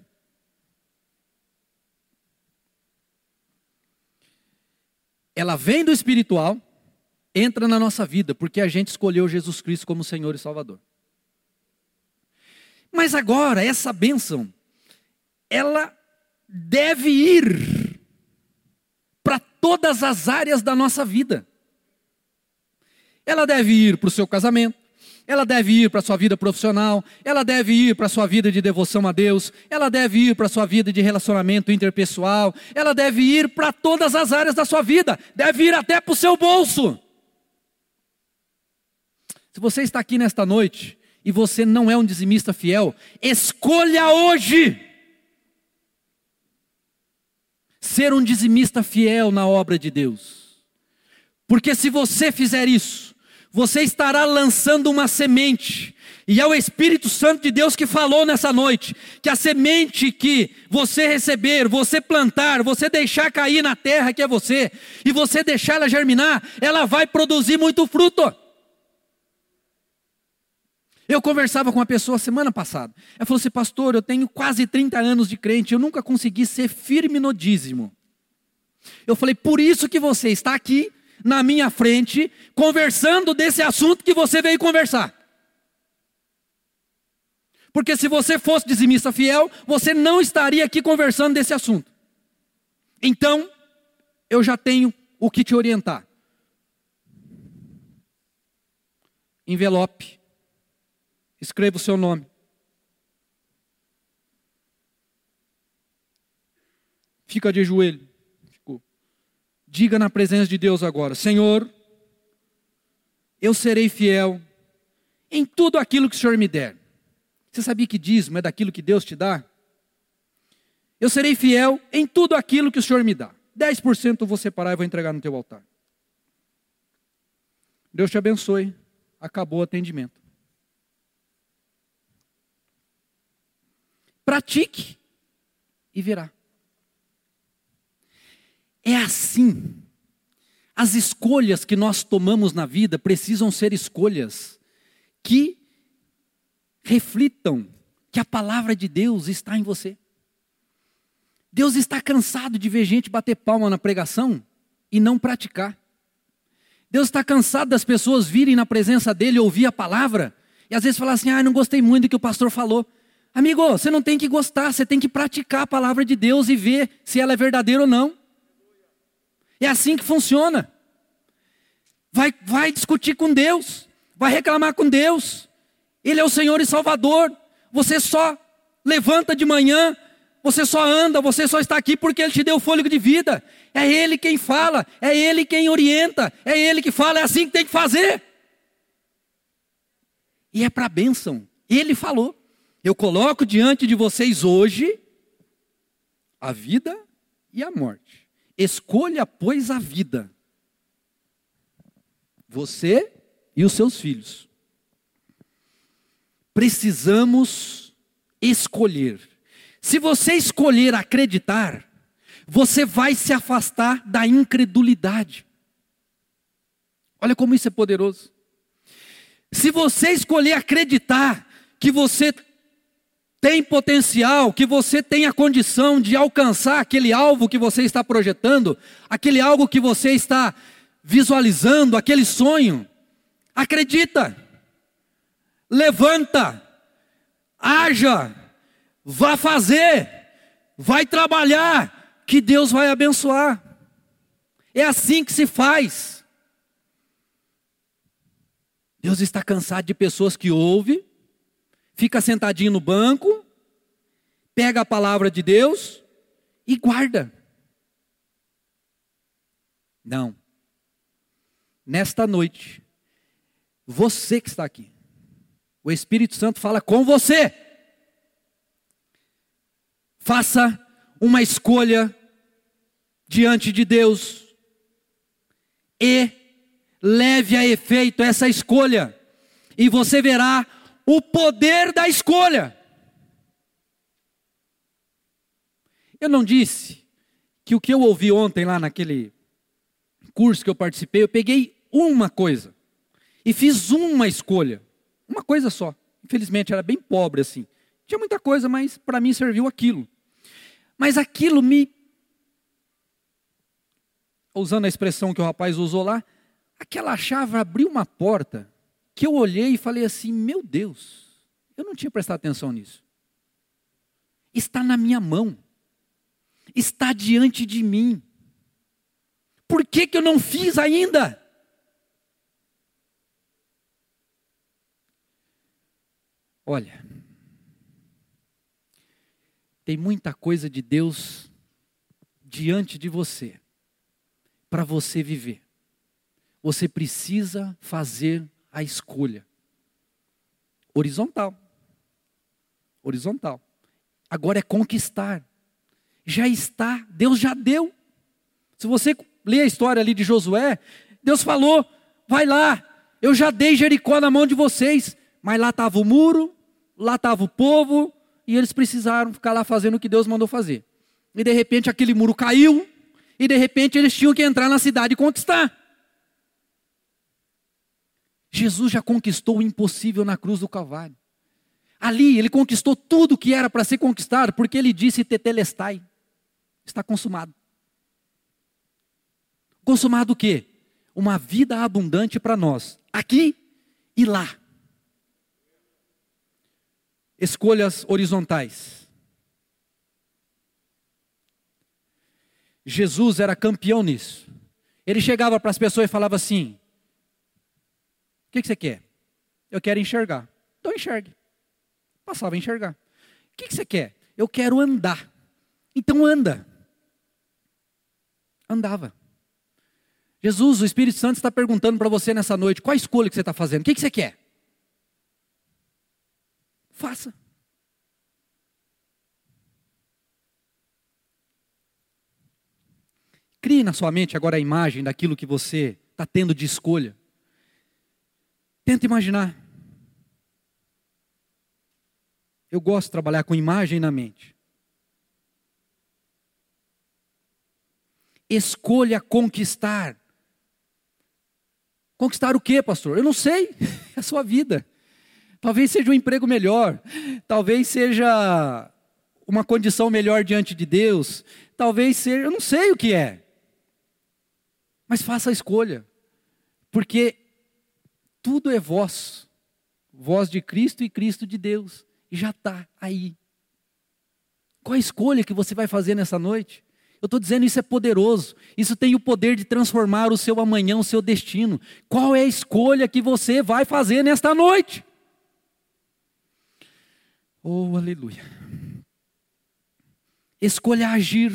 Ela vem do espiritual, entra na nossa vida, porque a gente escolheu Jesus Cristo como Senhor e Salvador. Mas agora, essa bênção, ela deve ir para todas as áreas da nossa vida. Ela deve ir para o seu casamento, ela deve ir para a sua vida profissional, ela deve ir para a sua vida de devoção a Deus, ela deve ir para a sua vida de relacionamento interpessoal, ela deve ir para todas as áreas da sua vida, deve ir até para o seu bolso. Se você está aqui nesta noite e você não é um dizimista fiel, escolha hoje ser um dizimista fiel na obra de Deus. Porque se você fizer isso, você estará lançando uma semente. E é o Espírito Santo de Deus que falou nessa noite: que a semente que você receber, você plantar, você deixar cair na terra que é você, e você deixar ela germinar, ela vai produzir muito fruto. Eu conversava com uma pessoa semana passada. Ela falou assim: Pastor, eu tenho quase 30 anos de crente, eu nunca consegui ser firme no dízimo. Eu falei: Por isso que você está aqui na minha frente, conversando desse assunto que você veio conversar. Porque se você fosse dizimista fiel, você não estaria aqui conversando desse assunto. Então, eu já tenho o que te orientar. Envelope. Escreva o seu nome. Fica de joelho. Diga na presença de Deus agora: Senhor, eu serei fiel em tudo aquilo que o Senhor me der. Você sabia que dízimo é daquilo que Deus te dá? Eu serei fiel em tudo aquilo que o Senhor me dá. 10% eu vou separar e vou entregar no teu altar. Deus te abençoe. Acabou o atendimento. Pratique e verá. É assim. As escolhas que nós tomamos na vida precisam ser escolhas que reflitam que a palavra de Deus está em você. Deus está cansado de ver gente bater palma na pregação e não praticar. Deus está cansado das pessoas virem na presença dele ouvir a palavra e às vezes falar assim: ah, não gostei muito do que o pastor falou. Amigo, você não tem que gostar, você tem que praticar a palavra de Deus e ver se ela é verdadeira ou não. É assim que funciona. Vai, vai discutir com Deus, vai reclamar com Deus. Ele é o Senhor e Salvador. Você só levanta de manhã, você só anda, você só está aqui porque Ele te deu fôlego de vida. É Ele quem fala, é Ele quem orienta, é Ele que fala, é assim que tem que fazer. E é para a bênção. Ele falou: Eu coloco diante de vocês hoje a vida e a morte. Escolha, pois, a vida. Você e os seus filhos. Precisamos escolher. Se você escolher acreditar, você vai se afastar da incredulidade. Olha como isso é poderoso. Se você escolher acreditar que você tem potencial, que você tem a condição de alcançar aquele alvo que você está projetando, aquele algo que você está visualizando, aquele sonho. Acredita, levanta, haja, vá fazer, vai trabalhar, que Deus vai abençoar. É assim que se faz. Deus está cansado de pessoas que ouvem, fica sentadinho no banco, pega a palavra de Deus e guarda. Não. Nesta noite, você que está aqui, o Espírito Santo fala com você. Faça uma escolha diante de Deus e leve a efeito essa escolha, e você verá o poder da escolha. Eu não disse que o que eu ouvi ontem lá naquele curso que eu participei, eu peguei uma coisa e fiz uma escolha, uma coisa só. Infelizmente era bem pobre assim. Tinha muita coisa, mas para mim serviu aquilo. Mas aquilo me usando a expressão que o rapaz usou lá, aquela chave abriu uma porta que eu olhei e falei assim: "Meu Deus, eu não tinha prestado atenção nisso. Está na minha mão. Está diante de mim. Por que, que eu não fiz ainda? Olha, tem muita coisa de Deus diante de você, para você viver. Você precisa fazer a escolha horizontal horizontal. Agora é conquistar. Já está, Deus já deu. Se você ler a história ali de Josué, Deus falou: vai lá, eu já dei Jericó na mão de vocês. Mas lá estava o muro, lá estava o povo, e eles precisaram ficar lá fazendo o que Deus mandou fazer. E de repente aquele muro caiu, e de repente eles tinham que entrar na cidade e conquistar. Jesus já conquistou o impossível na cruz do Calvário. Ali ele conquistou tudo que era para ser conquistado, porque ele disse tetelestai. Está consumado. Consumado o quê? Uma vida abundante para nós, aqui e lá. Escolhas horizontais. Jesus era campeão nisso. Ele chegava para as pessoas e falava assim: O que, que você quer? Eu quero enxergar. Então enxergue passava a enxergar. O que, que você quer? Eu quero andar. Então anda. Andava. Jesus, o Espírito Santo está perguntando para você nessa noite: qual a escolha que você está fazendo? O que, que você quer? Faça. Crie na sua mente agora a imagem daquilo que você está tendo de escolha. Tenta imaginar. Eu gosto de trabalhar com imagem na mente. Escolha conquistar. Conquistar o que, pastor? Eu não sei. É a sua vida. Talvez seja um emprego melhor. Talvez seja uma condição melhor diante de Deus. Talvez seja, eu não sei o que é. Mas faça a escolha. Porque tudo é voz. Voz de Cristo e Cristo de Deus e já está aí. Qual a escolha que você vai fazer nessa noite? Eu estou dizendo isso é poderoso. Isso tem o poder de transformar o seu amanhã, o seu destino. Qual é a escolha que você vai fazer nesta noite? Oh, aleluia. Escolha agir.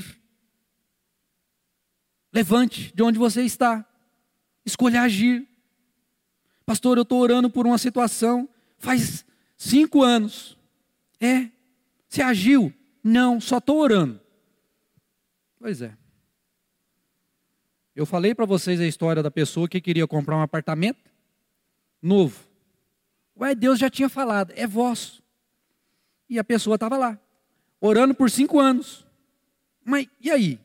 Levante de onde você está. Escolha agir. Pastor, eu estou orando por uma situação. Faz cinco anos. É. Você agiu? Não, só estou orando. Pois é. Eu falei para vocês a história da pessoa que queria comprar um apartamento novo. Ué, Deus já tinha falado, é vosso. E a pessoa estava lá, orando por cinco anos. Mas e aí?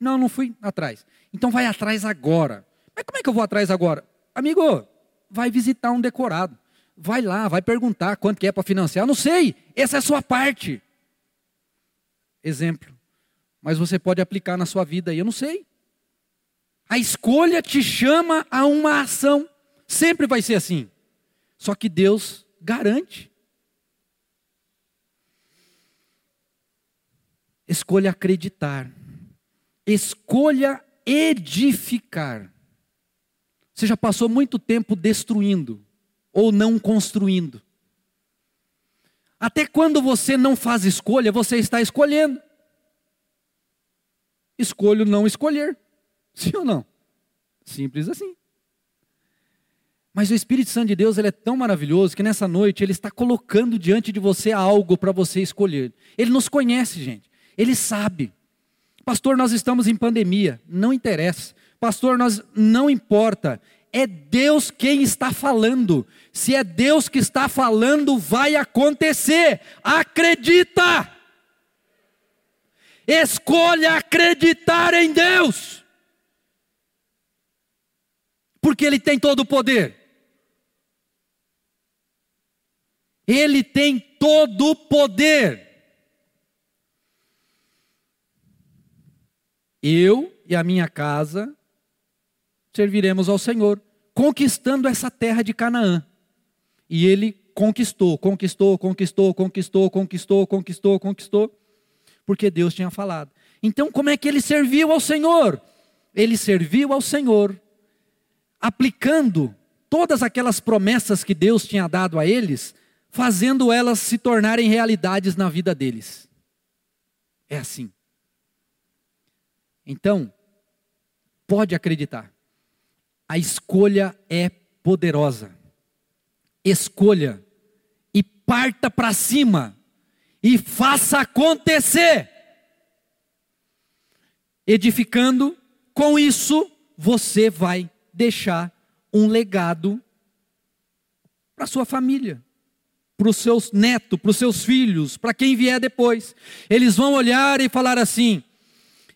Não, não fui atrás. Então vai atrás agora. Mas como é que eu vou atrás agora? Amigo, vai visitar um decorado. Vai lá, vai perguntar quanto que é para financiar. Não sei, essa é a sua parte. Exemplo. Mas você pode aplicar na sua vida aí, eu não sei. A escolha te chama a uma ação. Sempre vai ser assim. Só que Deus garante. Escolha acreditar. Escolha edificar. Você já passou muito tempo destruindo ou não construindo. Até quando você não faz escolha, você está escolhendo. Escolho não escolher. Sim ou não? Simples assim. Mas o Espírito Santo de Deus ele é tão maravilhoso que nessa noite ele está colocando diante de você algo para você escolher. Ele nos conhece, gente. Ele sabe. Pastor, nós estamos em pandemia. Não interessa. Pastor, nós não importa. É Deus quem está falando. Se é Deus que está falando, vai acontecer. Acredita! Escolha acreditar em Deus. Porque Ele tem todo o poder. Ele tem todo o poder. Eu e a minha casa serviremos ao Senhor, conquistando essa terra de Canaã. E ele conquistou, conquistou, conquistou, conquistou, conquistou, conquistou, conquistou, porque Deus tinha falado. Então, como é que ele serviu ao Senhor? Ele serviu ao Senhor, aplicando todas aquelas promessas que Deus tinha dado a eles, fazendo elas se tornarem realidades na vida deles. É assim. Então, pode acreditar, a escolha é poderosa. Escolha e parta para cima e faça acontecer. Edificando, com isso você vai deixar um legado para sua família para os seus netos, para os seus filhos, para quem vier depois. Eles vão olhar e falar assim: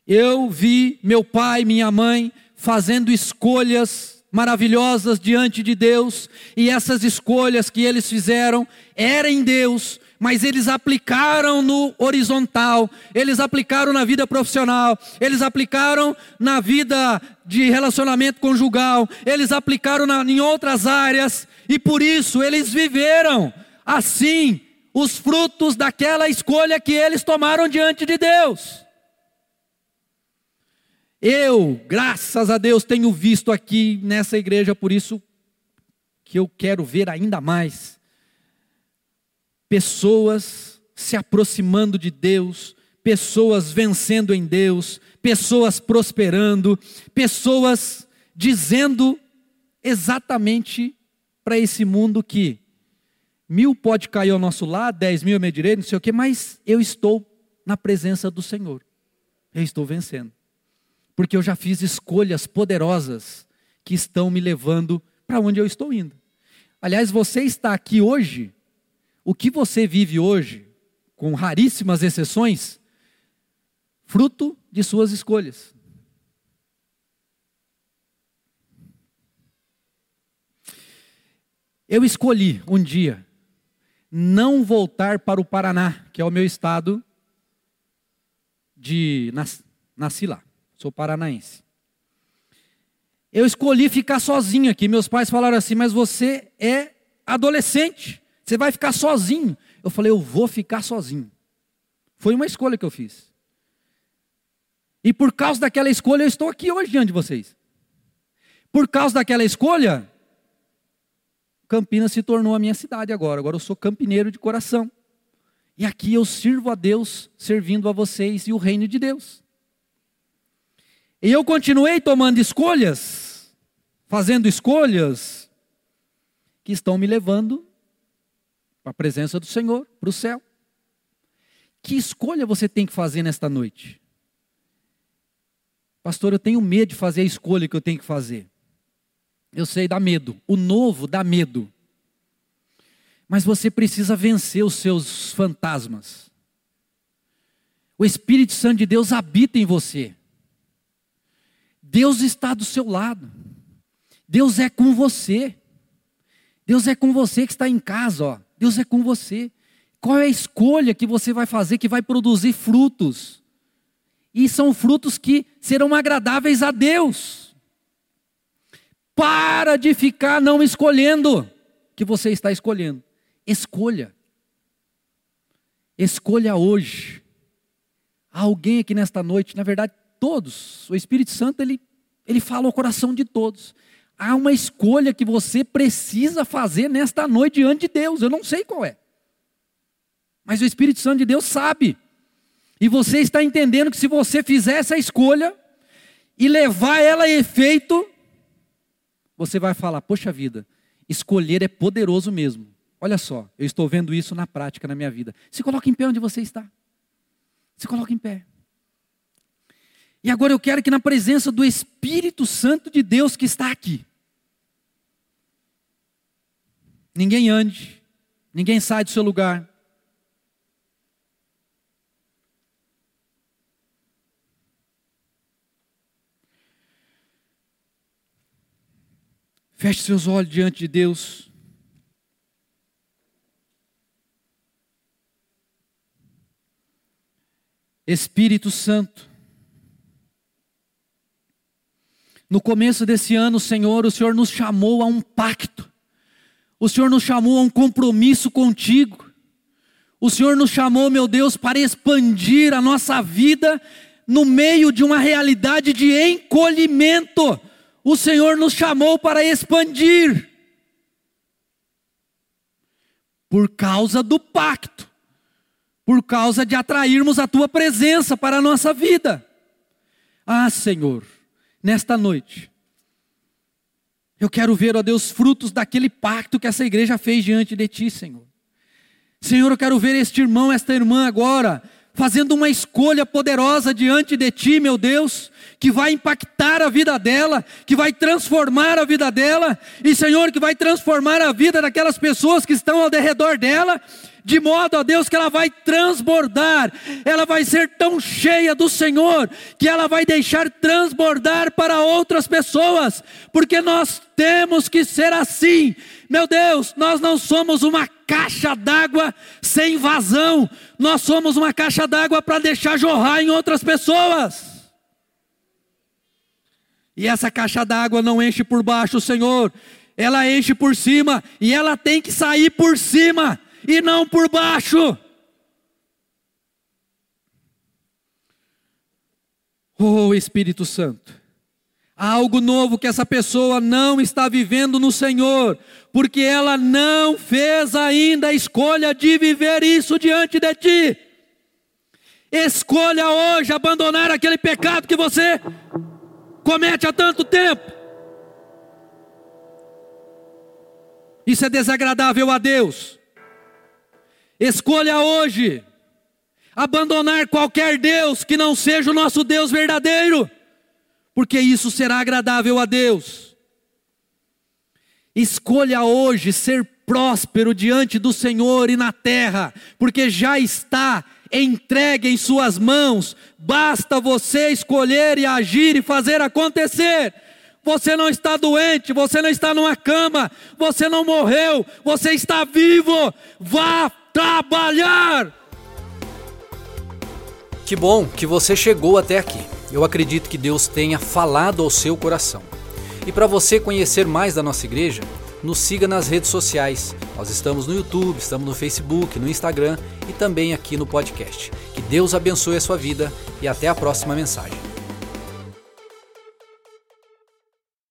eu vi meu pai, minha mãe fazendo escolhas maravilhosas diante de Deus, e essas escolhas que eles fizeram eram em Deus, mas eles aplicaram no horizontal, eles aplicaram na vida profissional, eles aplicaram na vida de relacionamento conjugal, eles aplicaram na, em outras áreas, e por isso eles viveram assim os frutos daquela escolha que eles tomaram diante de Deus. Eu, graças a Deus, tenho visto aqui nessa igreja, por isso que eu quero ver ainda mais pessoas se aproximando de Deus, pessoas vencendo em Deus, pessoas prosperando, pessoas dizendo exatamente para esse mundo que Mil pode cair ao nosso lado, dez mil eu medirei, não sei o quê, mas eu estou na presença do Senhor. Eu estou vencendo. Porque eu já fiz escolhas poderosas que estão me levando para onde eu estou indo. Aliás, você está aqui hoje, o que você vive hoje, com raríssimas exceções, fruto de suas escolhas. Eu escolhi um dia não voltar para o Paraná, que é o meu estado de nasci lá. Sou paranaense. Eu escolhi ficar sozinho aqui. Meus pais falaram assim: "Mas você é adolescente, você vai ficar sozinho". Eu falei: "Eu vou ficar sozinho". Foi uma escolha que eu fiz. E por causa daquela escolha eu estou aqui hoje diante de vocês. Por causa daquela escolha, Campinas se tornou a minha cidade agora. Agora eu sou campineiro de coração. E aqui eu sirvo a Deus, servindo a vocês e o reino de Deus. E eu continuei tomando escolhas, fazendo escolhas que estão me levando para a presença do Senhor, para o céu. Que escolha você tem que fazer nesta noite? Pastor, eu tenho medo de fazer a escolha que eu tenho que fazer. Eu sei, dá medo. O novo dá medo. Mas você precisa vencer os seus fantasmas. O Espírito Santo de Deus habita em você. Deus está do seu lado. Deus é com você. Deus é com você que está em casa, ó. Deus é com você. Qual é a escolha que você vai fazer que vai produzir frutos? E são frutos que serão agradáveis a Deus. Para de ficar não escolhendo que você está escolhendo. Escolha. Escolha hoje. Alguém aqui nesta noite, na verdade, todos. O Espírito Santo, ele, ele fala ao coração de todos. Há uma escolha que você precisa fazer nesta noite diante de Deus. Eu não sei qual é. Mas o Espírito Santo de Deus sabe. E você está entendendo que se você fizer essa escolha e levar ela a efeito, você vai falar: Poxa vida, escolher é poderoso mesmo. Olha só, eu estou vendo isso na prática na minha vida. Se coloque em pé onde você está. Se coloque em pé. E agora eu quero que na presença do Espírito Santo de Deus que está aqui, ninguém ande, ninguém sai do seu lugar. Feche seus olhos diante de Deus. Espírito Santo, no começo desse ano, Senhor, o Senhor nos chamou a um pacto, o Senhor nos chamou a um compromisso contigo, o Senhor nos chamou, meu Deus, para expandir a nossa vida no meio de uma realidade de encolhimento. O Senhor nos chamou para expandir. Por causa do pacto, por causa de atrairmos a tua presença para a nossa vida. Ah, Senhor, nesta noite, eu quero ver, ó Deus, frutos daquele pacto que essa igreja fez diante de ti, Senhor. Senhor, eu quero ver este irmão, esta irmã agora, fazendo uma escolha poderosa diante de ti, meu Deus, que vai impactar a vida dela, que vai transformar a vida dela, e Senhor, que vai transformar a vida daquelas pessoas que estão ao redor dela, de modo, ó Deus, que ela vai transbordar, ela vai ser tão cheia do Senhor, que ela vai deixar transbordar para outras pessoas, porque nós temos que ser assim. Meu Deus, nós não somos uma caixa d'água sem vazão, nós somos uma caixa d'água para deixar jorrar em outras pessoas. E essa caixa d'água não enche por baixo, Senhor, ela enche por cima, e ela tem que sair por cima e não por baixo. Oh Espírito Santo, há algo novo que essa pessoa não está vivendo no Senhor, porque ela não fez ainda a escolha de viver isso diante de Ti. Escolha hoje abandonar aquele pecado que você comete há tanto tempo. Isso é desagradável a Deus. Escolha hoje abandonar qualquer Deus que não seja o nosso Deus verdadeiro, porque isso será agradável a Deus. Escolha hoje ser próspero diante do Senhor e na terra, porque já está entregue em Suas mãos, basta você escolher e agir e fazer acontecer. Você não está doente, você não está numa cama, você não morreu, você está vivo. Vá trabalhar. Que bom que você chegou até aqui. Eu acredito que Deus tenha falado ao seu coração. E para você conhecer mais da nossa igreja, nos siga nas redes sociais. Nós estamos no YouTube, estamos no Facebook, no Instagram e também aqui no podcast. Que Deus abençoe a sua vida e até a próxima mensagem.